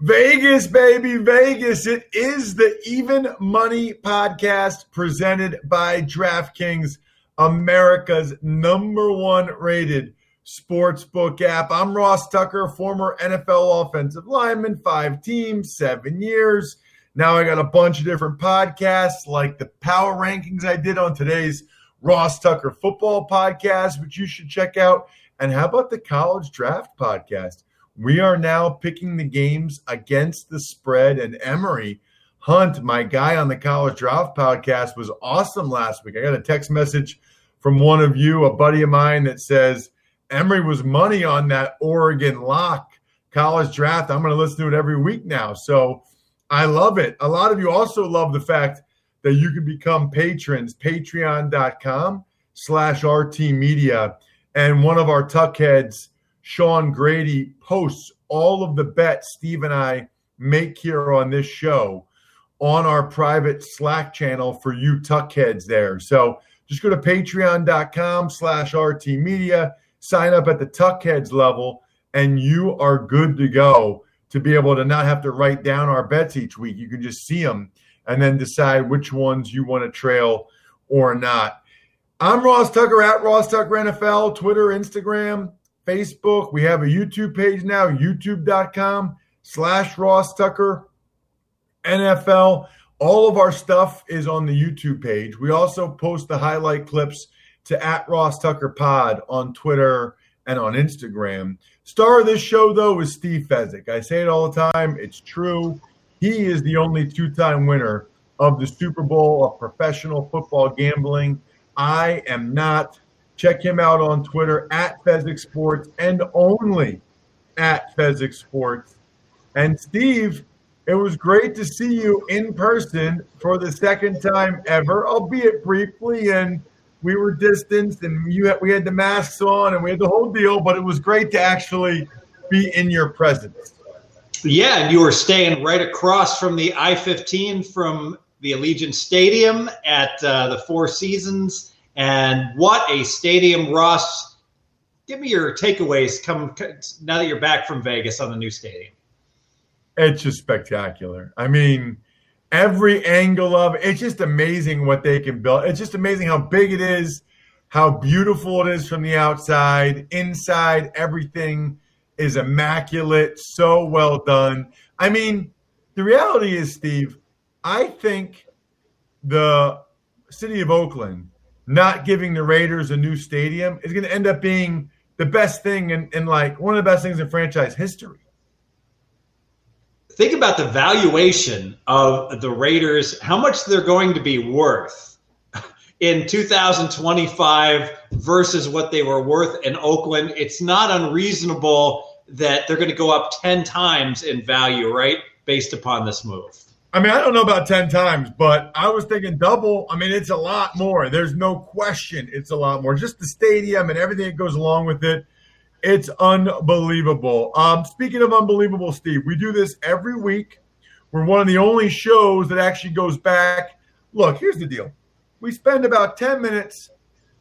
Vegas, baby, Vegas. It is the Even Money podcast presented by DraftKings, America's number one rated sportsbook app. I'm Ross Tucker, former NFL offensive lineman, five teams, seven years. Now I got a bunch of different podcasts like the power rankings I did on today's Ross Tucker football podcast, which you should check out. And how about the college draft podcast? We are now picking the games against the spread. And Emory Hunt, my guy on the College Draft podcast, was awesome last week. I got a text message from one of you, a buddy of mine, that says Emory was money on that Oregon lock college draft. I'm going to listen to it every week now. So I love it. A lot of you also love the fact that you can become patrons, patreon.com slash RT Media. And one of our tuckheads, Sean Grady posts all of the bets Steve and I make here on this show on our private Slack channel for you tuckheads there. So just go to patreon.com slash RT Media, sign up at the tuckheads level, and you are good to go to be able to not have to write down our bets each week. You can just see them and then decide which ones you want to trail or not. I'm Ross Tucker at Ross Tucker NFL, Twitter, Instagram. Facebook. We have a YouTube page now, youtube.com slash Ross Tucker NFL. All of our stuff is on the YouTube page. We also post the highlight clips to at Ross Tucker Pod on Twitter and on Instagram. Star of this show, though, is Steve Fezzik. I say it all the time. It's true. He is the only two time winner of the Super Bowl of professional football gambling. I am not. Check him out on Twitter at Fezzik Sports and only at Fezzik Sports. And Steve, it was great to see you in person for the second time ever, albeit briefly. And we were distanced, and you had, we had the masks on, and we had the whole deal. But it was great to actually be in your presence. Yeah, and you were staying right across from the I-15 from the Allegiant Stadium at uh, the Four Seasons and what a stadium, Ross. Give me your takeaways come now that you're back from Vegas on the new stadium. It's just spectacular. I mean, every angle of it, it's just amazing what they can build. It's just amazing how big it is, how beautiful it is from the outside. Inside, everything is immaculate, so well done. I mean, the reality is, Steve, I think the city of Oakland not giving the Raiders a new stadium is going to end up being the best thing in, in like one of the best things in franchise history. Think about the valuation of the Raiders, how much they're going to be worth in 2025 versus what they were worth in Oakland. It's not unreasonable that they're going to go up 10 times in value, right? Based upon this move. I mean, I don't know about 10 times, but I was thinking double. I mean, it's a lot more. There's no question it's a lot more. Just the stadium and everything that goes along with it. It's unbelievable. Um, speaking of unbelievable, Steve, we do this every week. We're one of the only shows that actually goes back. Look, here's the deal we spend about 10 minutes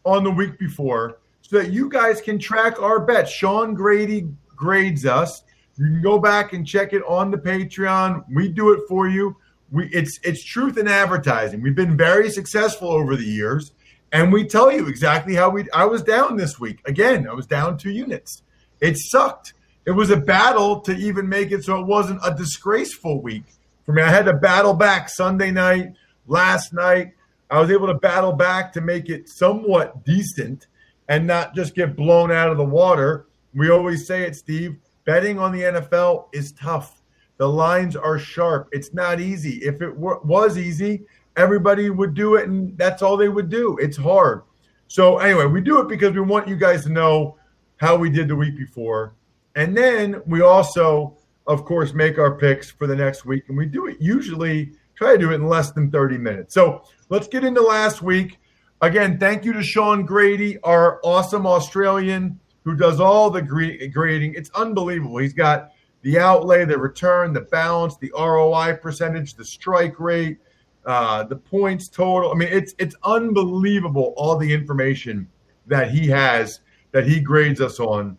on the week before so that you guys can track our bets. Sean Grady grades us. You can go back and check it on the Patreon. We do it for you. We it's it's truth in advertising. We've been very successful over the years, and we tell you exactly how we. I was down this week again. I was down two units. It sucked. It was a battle to even make it so it wasn't a disgraceful week for me. I had to battle back Sunday night, last night. I was able to battle back to make it somewhat decent and not just get blown out of the water. We always say it, Steve. Betting on the NFL is tough. The lines are sharp. It's not easy. If it w- was easy, everybody would do it, and that's all they would do. It's hard. So, anyway, we do it because we want you guys to know how we did the week before. And then we also, of course, make our picks for the next week. And we do it usually, try to do it in less than 30 minutes. So, let's get into last week. Again, thank you to Sean Grady, our awesome Australian who does all the grading. It's unbelievable. He's got the outlay, the return, the balance, the ROI percentage, the strike rate, uh, the points total. I mean, it's it's unbelievable all the information that he has that he grades us on.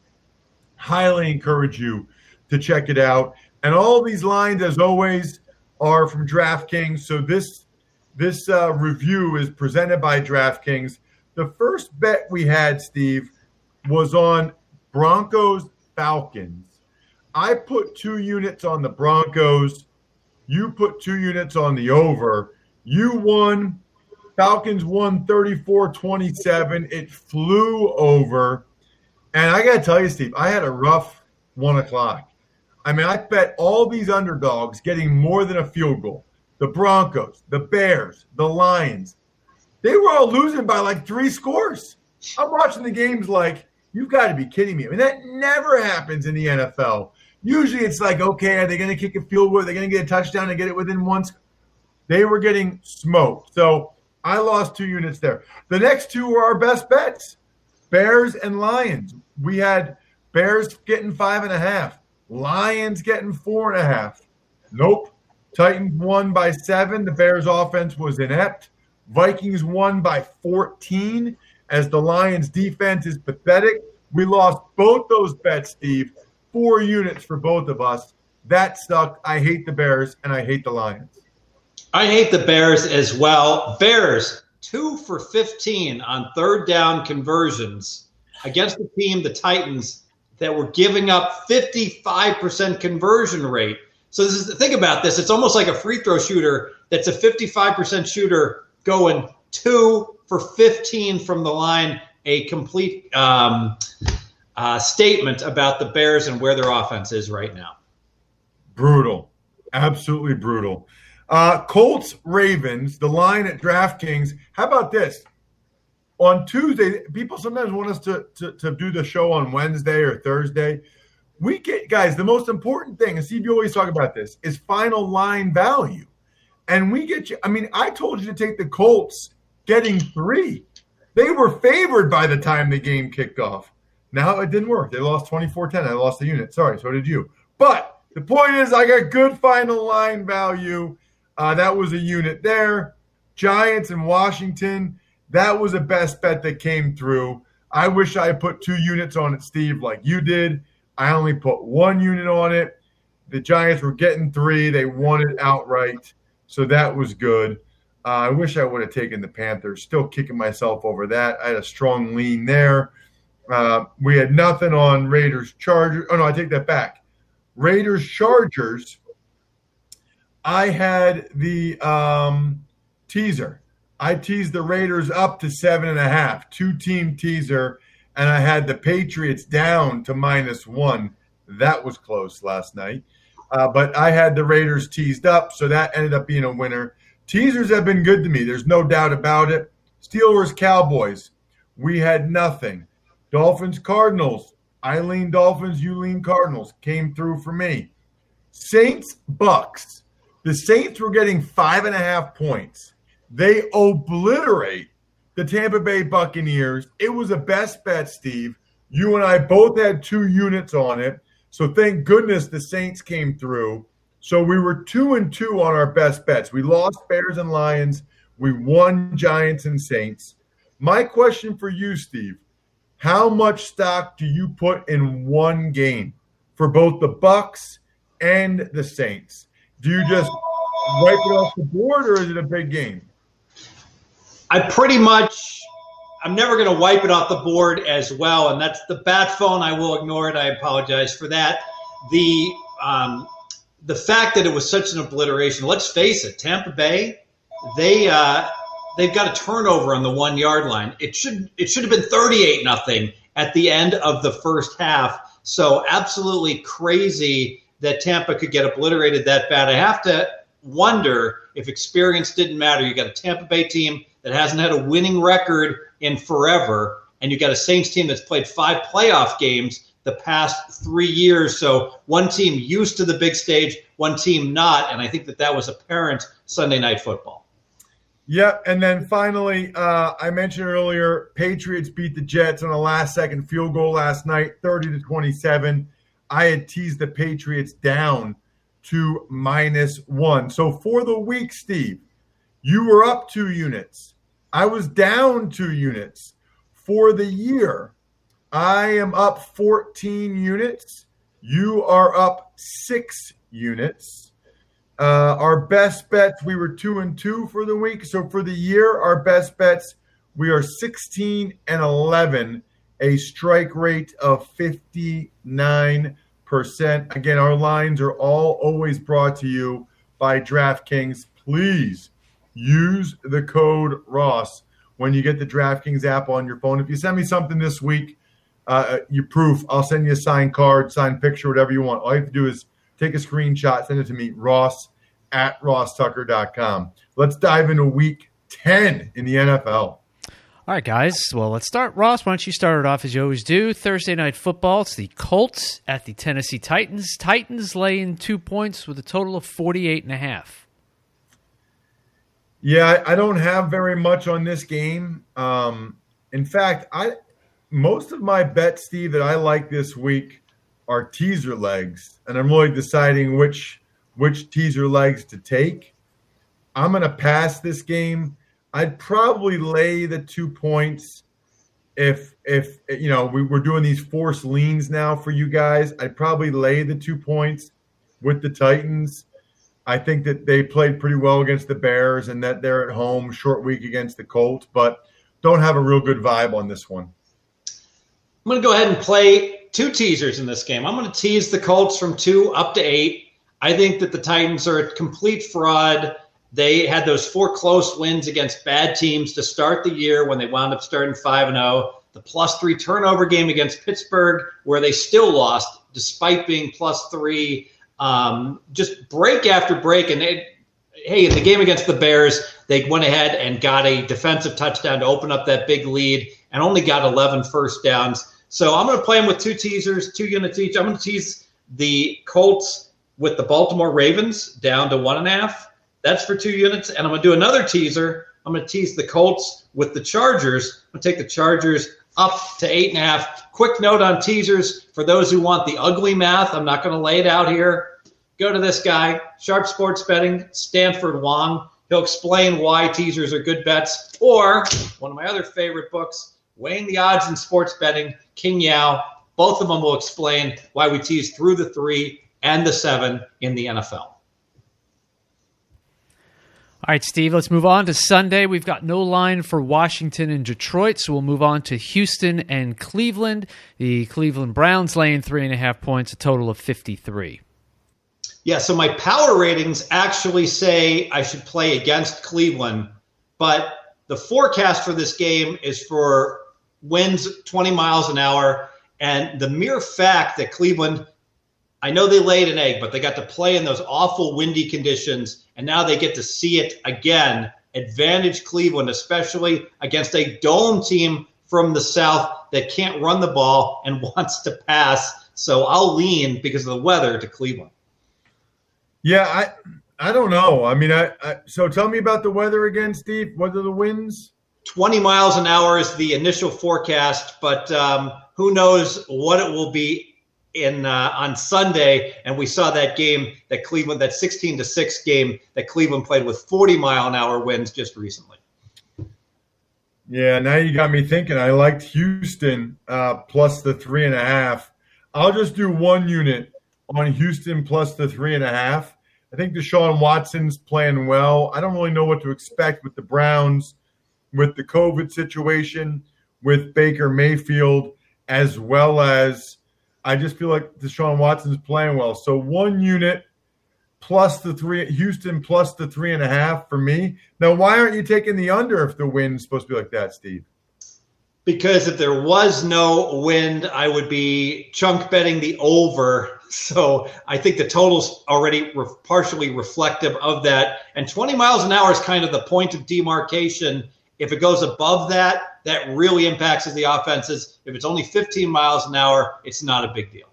Highly encourage you to check it out. And all these lines, as always, are from DraftKings. So this this uh, review is presented by DraftKings. The first bet we had, Steve, was on Broncos Falcons. I put two units on the Broncos. You put two units on the over. You won. Falcons won 34 27. It flew over. And I got to tell you, Steve, I had a rough one o'clock. I mean, I bet all these underdogs getting more than a field goal. The Broncos, the Bears, the Lions. They were all losing by like three scores. I'm watching the games like, You've got to be kidding me. I mean, that never happens in the NFL. Usually it's like, okay, are they going to kick a field goal? Are they going to get a touchdown and get it within once? They were getting smoked. So I lost two units there. The next two were our best bets Bears and Lions. We had Bears getting five and a half, Lions getting four and a half. Nope. Titans won by seven. The Bears offense was inept. Vikings won by 14 as the Lions defense is pathetic. We lost both those bets, Steve. Four units for both of us. That sucked. I hate the Bears and I hate the Lions. I hate the Bears as well. Bears, two for 15 on third down conversions against the team, the Titans, that were giving up 55% conversion rate. So this is think about this. It's almost like a free throw shooter that's a 55% shooter going two for 15 from the line, a complete um, uh, statement about the Bears and where their offense is right now. Brutal. Absolutely brutal. Uh, Colts Ravens, the line at DraftKings. How about this? On Tuesday, people sometimes want us to, to, to do the show on Wednesday or Thursday. We get, guys, the most important thing, and you always talk about this, is final line value. And we get you, I mean, I told you to take the Colts getting three. They were favored by the time the game kicked off. Now it didn't work. They lost 24 10. I lost the unit. Sorry, so did you. But the point is, I got good final line value. Uh, that was a unit there. Giants and Washington, that was a best bet that came through. I wish I put two units on it, Steve, like you did. I only put one unit on it. The Giants were getting three. They won it outright. So that was good. Uh, I wish I would have taken the Panthers. Still kicking myself over that. I had a strong lean there. Uh, we had nothing on Raiders Chargers. Oh no, I take that back. Raiders Chargers. I had the um, teaser. I teased the Raiders up to seven and a half, two team teaser, and I had the Patriots down to minus one. That was close last night. Uh, but I had the Raiders teased up, so that ended up being a winner. Teasers have been good to me. There's no doubt about it. Steelers, Cowboys, we had nothing. Dolphins, Cardinals, I lean Dolphins, you lean Cardinals, came through for me. Saints, Bucks. The Saints were getting five and a half points. They obliterate the Tampa Bay Buccaneers. It was a best bet, Steve. You and I both had two units on it. So thank goodness the Saints came through. So we were two and two on our best bets. We lost Bears and Lions. We won Giants and Saints. My question for you, Steve how much stock do you put in one game for both the Bucks and the Saints? Do you just wipe it off the board, or is it a big game? I pretty much. I'm never going to wipe it off the board as well, and that's the bat phone. I will ignore it. I apologize for that. The um, the fact that it was such an obliteration. Let's face it, Tampa Bay, they uh, they've got a turnover on the one yard line. It should it should have been 38 nothing at the end of the first half. So absolutely crazy that Tampa could get obliterated that bad. I have to wonder if experience didn't matter. You got a Tampa Bay team that hasn't had a winning record in forever, and you got a Saints team that's played five playoff games the past three years. So one team used to the big stage, one team not, and I think that that was apparent Sunday night football. Yep. And then finally, uh, I mentioned earlier, Patriots beat the Jets on a last second field goal last night, 30 to 27. I had teased the Patriots down to minus one. So for the week, Steve, you were up two units. I was down two units. For the year, I am up 14 units. You are up six units. Uh, our best bets, we were two and two for the week. So for the year, our best bets, we are 16 and 11, a strike rate of 59%. Again, our lines are all always brought to you by DraftKings. Please use the code Ross when you get the DraftKings app on your phone. If you send me something this week, uh, you proof, I'll send you a signed card, signed picture, whatever you want. All you have to do is take a screenshot, send it to me, ross at rosstucker.com. Let's dive into week 10 in the NFL. All right, guys. Well, let's start. Ross, why don't you start it off as you always do? Thursday night football. It's the Colts at the Tennessee Titans. Titans laying two points with a total of 48 and a half. Yeah, I don't have very much on this game. Um, in fact, I most of my bets, Steve, that I like this week are teaser legs, and I'm really deciding which which teaser legs to take. I'm going to pass this game. I'd probably lay the two points if if you know we, we're doing these force leans now for you guys. I'd probably lay the two points with the Titans. I think that they played pretty well against the Bears and that they're at home, short week against the Colts, but don't have a real good vibe on this one. I'm going to go ahead and play two teasers in this game. I'm going to tease the Colts from two up to eight. I think that the Titans are a complete fraud. They had those four close wins against bad teams to start the year when they wound up starting 5 and 0. The plus three turnover game against Pittsburgh, where they still lost despite being plus three. Um, just break after break. And they, hey, in the game against the Bears, they went ahead and got a defensive touchdown to open up that big lead and only got 11 first downs. So I'm going to play them with two teasers, two units each. I'm going to tease the Colts with the Baltimore Ravens down to one and a half. That's for two units. And I'm going to do another teaser. I'm going to tease the Colts with the Chargers. I'm going to take the Chargers up to eight and a half. Quick note on teasers for those who want the ugly math. I'm not going to lay it out here. Go to this guy, Sharp Sports Betting, Stanford Wong. He'll explain why teasers are good bets. Or one of my other favorite books, Weighing the Odds in Sports Betting, King Yao. Both of them will explain why we tease through the three and the seven in the NFL. All right, Steve, let's move on to Sunday. We've got no line for Washington and Detroit, so we'll move on to Houston and Cleveland. The Cleveland Browns laying three and a half points, a total of 53. Yeah, so my power ratings actually say I should play against Cleveland, but the forecast for this game is for winds 20 miles an hour. And the mere fact that Cleveland I know they laid an egg, but they got to play in those awful windy conditions, and now they get to see it again. Advantage Cleveland, especially against a dome team from the South that can't run the ball and wants to pass. So I'll lean because of the weather to Cleveland. Yeah, I I don't know. I mean, I, I so tell me about the weather again, Steve. What are the winds? 20 miles an hour is the initial forecast, but um, who knows what it will be in uh, on Sunday, and we saw that game that Cleveland, that 16 to six game that Cleveland played with 40 mile an hour winds just recently. Yeah, now you got me thinking. I liked Houston uh, plus the three and a half. I'll just do one unit on Houston plus the three and a half. I think Deshaun Watson's playing well. I don't really know what to expect with the Browns, with the COVID situation, with Baker Mayfield, as well as I just feel like Deshaun Watson's playing well. So one unit plus the three, Houston plus the three and a half for me. Now, why aren't you taking the under if the wind's supposed to be like that, Steve? Because if there was no wind, I would be chunk betting the over. So I think the total's already re- partially reflective of that. And 20 miles an hour is kind of the point of demarcation. If it goes above that, that really impacts the offenses. If it's only 15 miles an hour, it's not a big deal.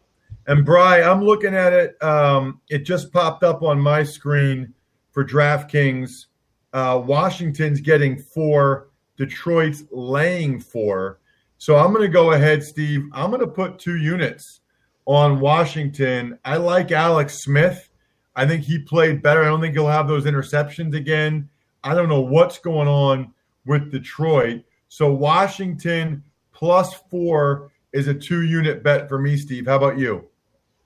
And Bry, I'm looking at it. Um, it just popped up on my screen for DraftKings. Uh, Washington's getting four. Detroit's laying four. So I'm going to go ahead, Steve. I'm going to put two units on Washington. I like Alex Smith. I think he played better. I don't think he'll have those interceptions again. I don't know what's going on with Detroit. So Washington plus four is a two unit bet for me, Steve. How about you?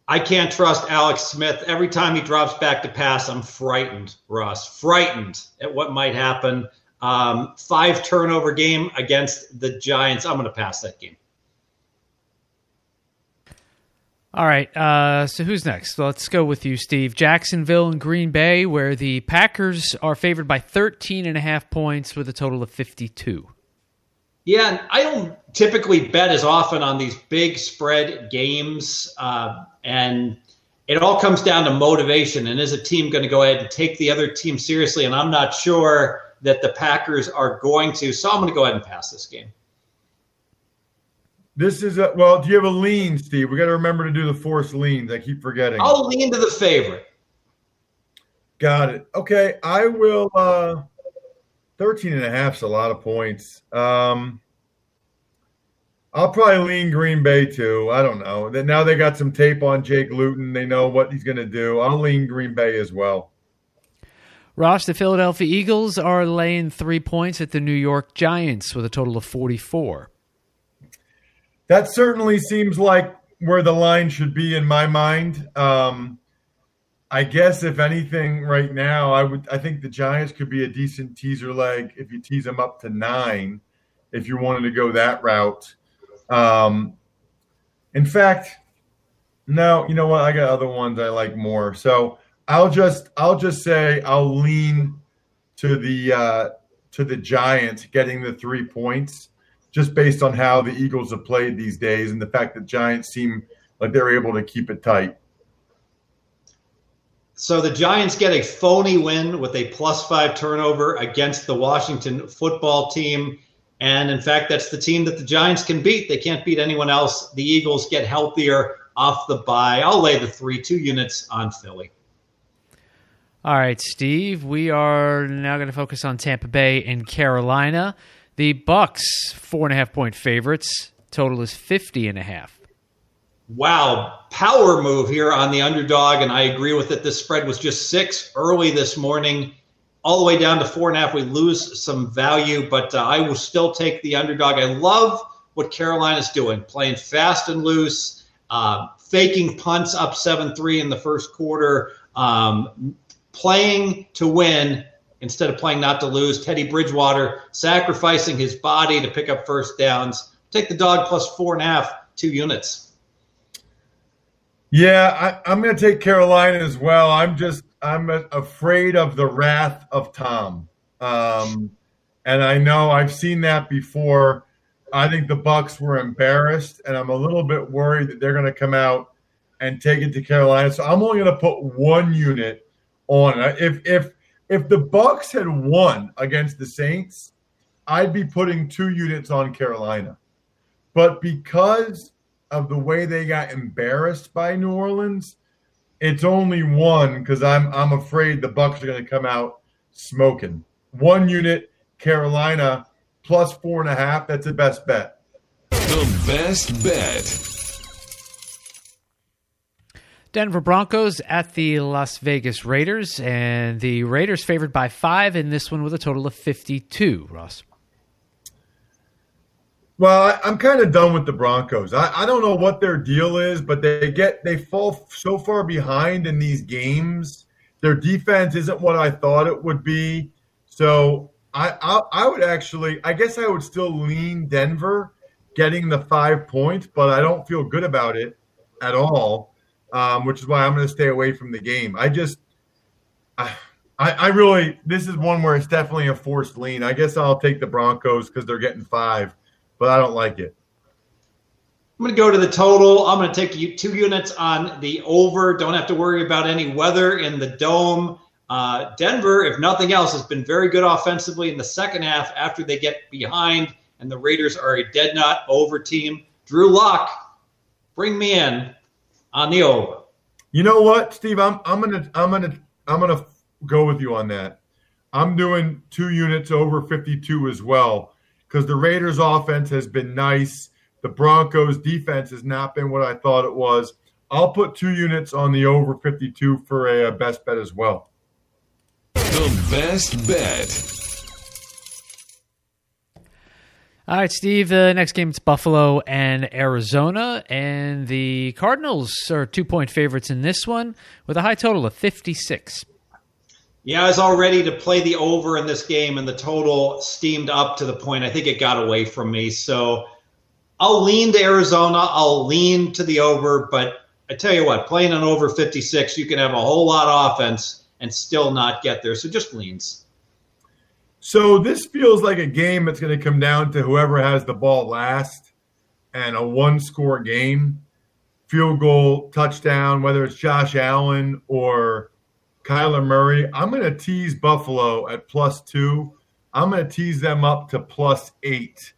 I can't trust Alex Smith. Every time he drops back to pass, I'm frightened, Russ. Frightened at what might happen. Um, five turnover game against the Giants. I'm going to pass that game. All right. Uh, so who's next? Let's go with you, Steve. Jacksonville and Green Bay, where the Packers are favored by 13 and a half points with a total of 52. Yeah, I don't typically bet as often on these big spread games, uh, and it all comes down to motivation. And is a team going to go ahead and take the other team seriously? And I'm not sure that the Packers are going to, so I'm going to go ahead and pass this game. This is a well. Do you have a lean, Steve? We got to remember to do the forced leans. I keep forgetting. I'll lean to the favorite. Got it. Okay, I will. uh 13 and a half is a lot of points. Um, I'll probably lean Green Bay too. I don't know. Now they got some tape on Jake Luton. They know what he's going to do. I'll lean Green Bay as well. Ross, the Philadelphia Eagles are laying three points at the New York Giants with a total of 44. That certainly seems like where the line should be in my mind. Um, I guess if anything, right now, I would I think the Giants could be a decent teaser leg if you tease them up to nine, if you wanted to go that route. Um, in fact, no, you know what? I got other ones I like more. So I'll just I'll just say I'll lean to the uh, to the Giants getting the three points, just based on how the Eagles have played these days and the fact that Giants seem like they're able to keep it tight. So the Giants get a phony win with a plus five turnover against the Washington football team. And in fact, that's the team that the Giants can beat. They can't beat anyone else. The Eagles get healthier off the bye. I'll lay the three, two units on Philly. All right, Steve. We are now going to focus on Tampa Bay and Carolina. The Bucks, four and a half point favorites. Total is 50 and a half wow, power move here on the underdog, and I agree with it. This spread was just six early this morning, all the way down to four and a half. We lose some value, but uh, I will still take the underdog. I love what Carolina's doing, playing fast and loose, uh, faking punts up 7 3 in the first quarter, um, playing to win instead of playing not to lose. Teddy Bridgewater sacrificing his body to pick up first downs. Take the dog plus four and a half, two units. Yeah, I, am going to take Carolina as well. I'm just I'm afraid of the wrath of Tom, um, and I know I've seen that before. I think the Bucks were embarrassed, and I'm a little bit worried that they're going to come out and take it to Carolina. So I'm only going to put one unit on it. If if if the Bucks had won against the Saints, I'd be putting two units on Carolina. But because of the way they got embarrassed by New Orleans, it's only one because I'm I'm afraid the Bucks are going to come out smoking. One unit, Carolina plus four and a half. That's the best bet. The best bet. Denver Broncos at the Las Vegas Raiders, and the Raiders favored by five in this one with a total of 52. Ross. Well, I'm kind of done with the Broncos. I, I don't know what their deal is, but they get they fall so far behind in these games. Their defense isn't what I thought it would be. So I, I I would actually I guess I would still lean Denver getting the five points, but I don't feel good about it at all. Um, which is why I'm going to stay away from the game. I just I, I really this is one where it's definitely a forced lean. I guess I'll take the Broncos because they're getting five but I don't like it. I'm going to go to the total. I'm going to take you two units on the over. Don't have to worry about any weather in the dome. Uh, Denver, if nothing else, has been very good offensively in the second half after they get behind, and the Raiders are a dead nut over team. Drew Lock, bring me in on the over. You know what, Steve? I'm I'm gonna I'm gonna I'm gonna go with you on that. I'm doing two units over 52 as well because the Raiders' offense has been nice. The Broncos' defense has not been what I thought it was. I'll put two units on the over 52 for a, a best bet as well. The best bet. All right, Steve. The next game it's Buffalo and Arizona, and the Cardinals are two point favorites in this one with a high total of 56. Yeah, I was all ready to play the over in this game, and the total steamed up to the point I think it got away from me. So I'll lean to Arizona. I'll lean to the over, but I tell you what, playing an over 56, you can have a whole lot of offense and still not get there. So just leans. So this feels like a game that's going to come down to whoever has the ball last and a one score game, field goal, touchdown, whether it's Josh Allen or Kyler Murray. I'm going to tease Buffalo at plus two. I'm going to tease them up to plus eight.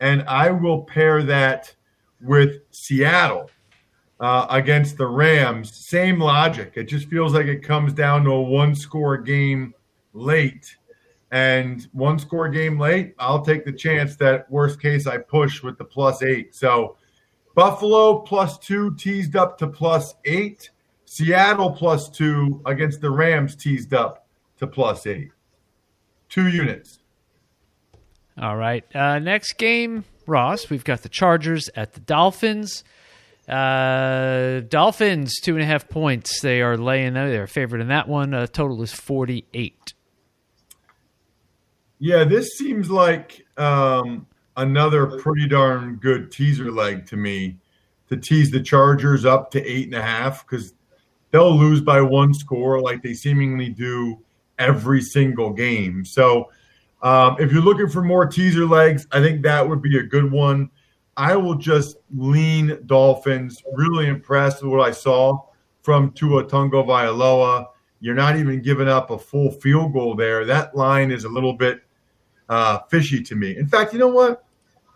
And I will pair that with Seattle uh, against the Rams. Same logic. It just feels like it comes down to a one score game late. And one score game late, I'll take the chance that worst case I push with the plus eight. So Buffalo plus two teased up to plus eight. Seattle plus two against the Rams teased up to plus eight. Two units. All right. Uh, next game, Ross, we've got the Chargers at the Dolphins. Uh, Dolphins, two and a half points. They are laying, they're favored in that one. Uh, total is 48. Yeah, this seems like um, another pretty darn good teaser leg to me to tease the Chargers up to eight and a half because they'll lose by one score like they seemingly do every single game. So um, if you're looking for more teaser legs, I think that would be a good one. I will just lean Dolphins. Really impressed with what I saw from Tua Tungo Tagovailoa. You're not even giving up a full field goal there. That line is a little bit uh, fishy to me. In fact, you know what?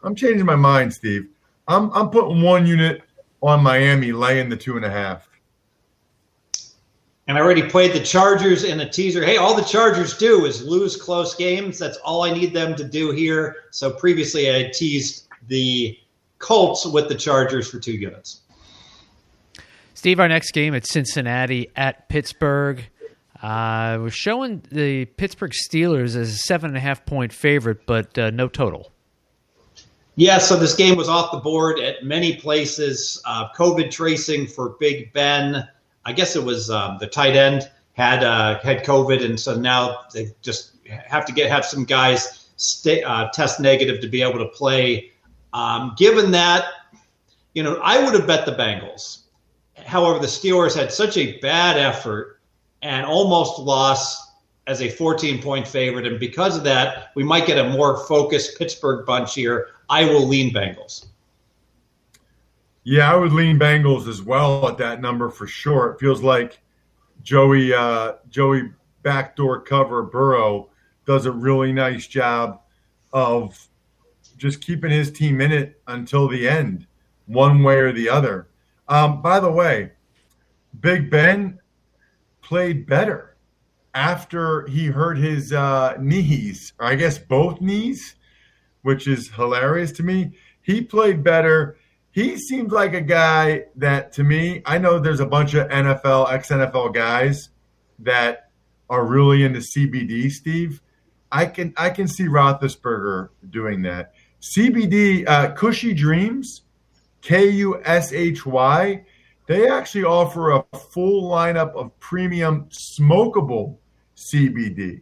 I'm changing my mind, Steve. I'm I'm putting one unit on Miami, laying the two and a half and I already played the Chargers in a teaser. Hey, all the Chargers do is lose close games. That's all I need them to do here. So previously, I teased the Colts with the Chargers for two units. Steve, our next game at Cincinnati at Pittsburgh. Uh, we're showing the Pittsburgh Steelers as a seven and a half point favorite, but uh, no total. Yeah, so this game was off the board at many places. Uh, COVID tracing for Big Ben. I guess it was um, the tight end had uh, had COVID, and so now they just have to get have some guys stay, uh, test negative to be able to play. Um, given that, you know, I would have bet the Bengals. However, the Steelers had such a bad effort and almost lost as a 14 point favorite, and because of that, we might get a more focused Pittsburgh bunch here. I will lean Bengals. Yeah, I would lean Bengals as well at that number for sure. It feels like Joey uh, Joey backdoor cover Burrow does a really nice job of just keeping his team in it until the end, one way or the other. Um, by the way, Big Ben played better after he hurt his uh, knees, or I guess both knees, which is hilarious to me. He played better he seems like a guy that to me, I know there's a bunch of NFL, ex NFL guys that are really into CBD, Steve. I can I can see Roethlisberger doing that. CBD, uh, Kushy Dreams, K U S H Y. They actually offer a full lineup of premium smokable CBD.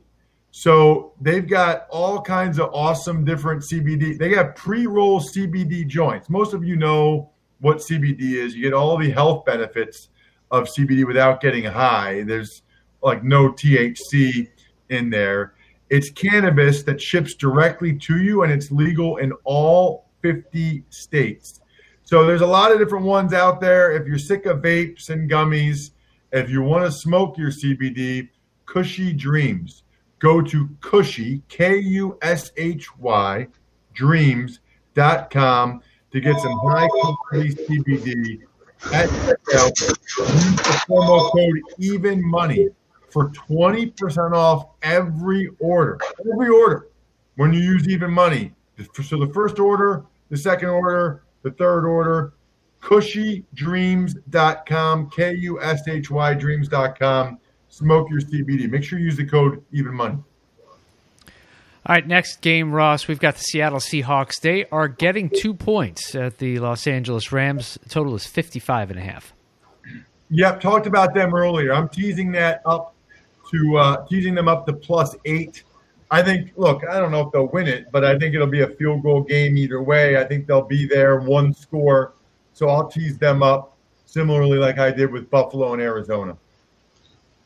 So they've got all kinds of awesome different CBD. They got pre-roll CBD joints. Most of you know what CBD is. You get all the health benefits of CBD without getting high. There's like no THC in there. It's cannabis that ships directly to you and it's legal in all 50 states. So there's a lot of different ones out there. If you're sick of vapes and gummies, if you want to smoke your CBD, Kushy Dreams go to Kushy, K U S H Y, dreams.com to get some high quality CBD at checkout. Use the promo code even money for 20% off every order. Every order when you use even money. So the first order, the second order, the third order, kushydreams.com, K U S H Y dreams.com smoke your CBD. Make sure you use the code even money. All right, next game, Ross. We've got the Seattle Seahawks. They are getting two points at the Los Angeles Rams. The total is 55 and a half. Yep, talked about them earlier. I'm teasing that up to uh, teasing them up to plus eight. I think. Look, I don't know if they'll win it, but I think it'll be a field goal game either way. I think they'll be there, one score. So I'll tease them up similarly like I did with Buffalo and Arizona.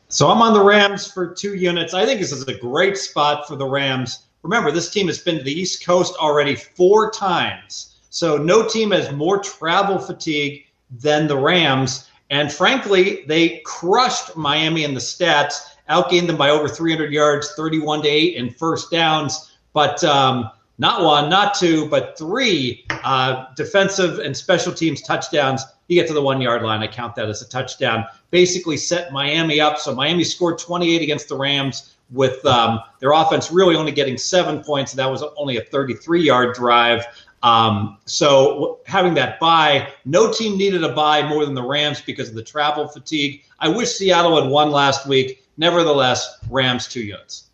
So I'm on the Rams for two units. I think this is a great spot for the Rams. Remember, this team has been to the East Coast already four times. So no team has more travel fatigue than the Rams. And frankly, they crushed Miami in the stats, outgained them by over 300 yards, 31 to 8 in first downs. But um, not one, not two, but three uh, defensive and special teams touchdowns you get to the one yard line. I count that as a touchdown. Basically, set Miami up. So Miami scored 28 against the Rams with um, their offense really only getting seven points. That was only a 33 yard drive. Um, so having that bye, no team needed a bye more than the Rams because of the travel fatigue. I wish Seattle had won last week. Nevertheless, Rams two units.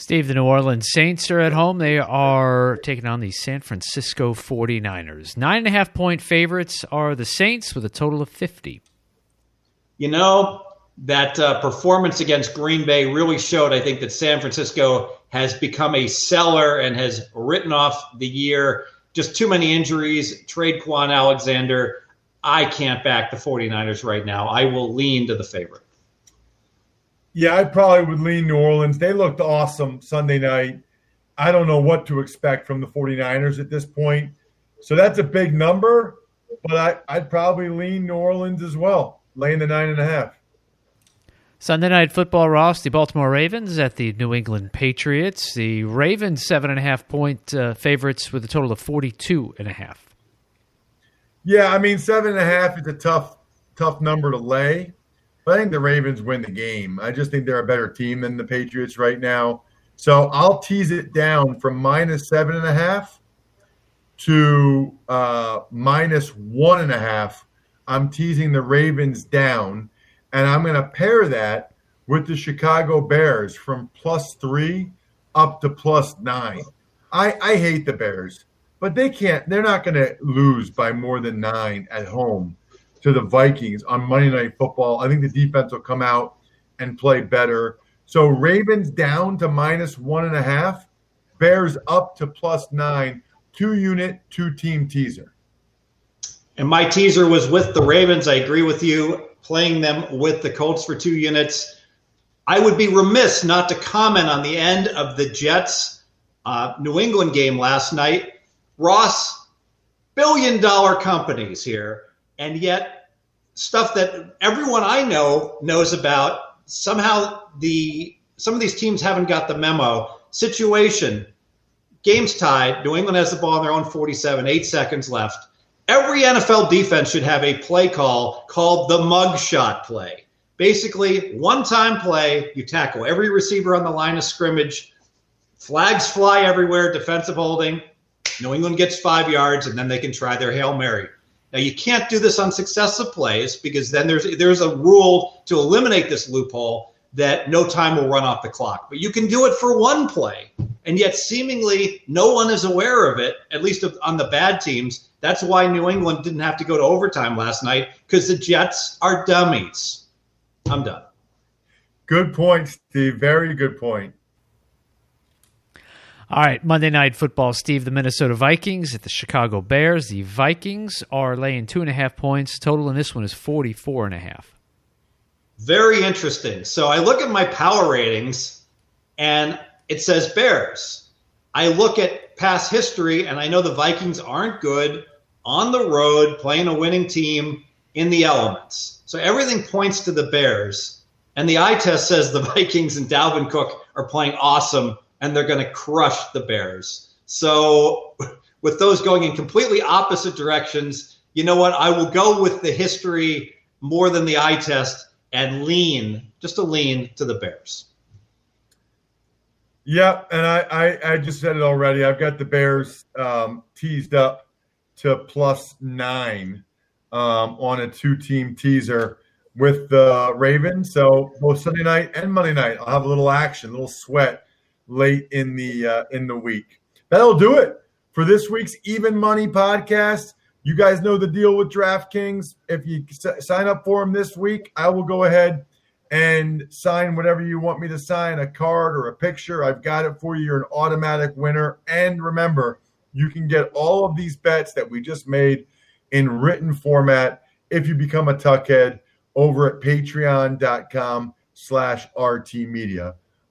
Steve, the New Orleans Saints are at home. They are taking on the San Francisco 49ers. Nine and a half point favorites are the Saints with a total of 50. You know, that uh, performance against Green Bay really showed, I think, that San Francisco has become a seller and has written off the year. Just too many injuries. Trade Kwon Alexander. I can't back the 49ers right now. I will lean to the favorite. Yeah, I probably would lean New Orleans. They looked awesome Sunday night. I don't know what to expect from the 49ers at this point. So that's a big number, but I, would probably lean New Orleans as well, laying the nine and a half. Sunday night football, Ross, the Baltimore Ravens at the New England Patriots. The Ravens seven and a half point uh, favorites with a total of 42 and a half. Yeah, I mean, seven and a half is a tough, tough number to lay. But I think the Ravens win the game. I just think they're a better team than the Patriots right now. So I'll tease it down from minus seven and a half to uh, minus one and a half. I'm teasing the Ravens down, and I'm going to pair that with the Chicago Bears from plus three up to plus nine. I, I hate the Bears, but they can't. They're not going to lose by more than nine at home to the Vikings on Monday Night Football. I think the defense will come out and play better. So Ravens down to minus one and a half, Bears up to plus nine, two unit, two team teaser. And my teaser was with the Ravens. I agree with you, playing them with the Colts for two units. I would be remiss not to comment on the end of the Jets uh, New England game last night. Ross, billion dollar companies here and yet stuff that everyone I know knows about. Somehow the some of these teams haven't got the memo. Situation, game's tied. New England has the ball in their own 47, eight seconds left. Every NFL defense should have a play call called the mugshot play. Basically, one time play, you tackle every receiver on the line of scrimmage, flags fly everywhere, defensive holding, New England gets five yards, and then they can try their Hail Mary. Now you can't do this on successive plays because then there's there's a rule to eliminate this loophole that no time will run off the clock. But you can do it for one play, and yet seemingly no one is aware of it, at least on the bad teams. That's why New England didn't have to go to overtime last night because the Jets are dummies. I'm done. Good point, Steve. Very good point. All right, Monday Night Football, Steve. The Minnesota Vikings at the Chicago Bears. The Vikings are laying two and a half points. Total in this one is 44 and a half. Very interesting. So I look at my power ratings and it says Bears. I look at past history and I know the Vikings aren't good on the road playing a winning team in the elements. So everything points to the Bears. And the eye test says the Vikings and Dalvin Cook are playing awesome and they're going to crush the Bears. So, with those going in completely opposite directions, you know what? I will go with the history more than the eye test and lean, just a lean to the Bears. Yeah, and I, I, I just said it already. I've got the Bears um, teased up to plus nine um, on a two team teaser with the Ravens. So both Sunday night and Monday night, I'll have a little action, a little sweat late in the uh, in the week. That'll do it for this week's Even Money podcast. You guys know the deal with DraftKings. If you s- sign up for them this week, I will go ahead and sign whatever you want me to sign a card or a picture. I've got it for you. You're an automatic winner. And remember, you can get all of these bets that we just made in written format if you become a tuckhead over at patreon.com slash RT Media.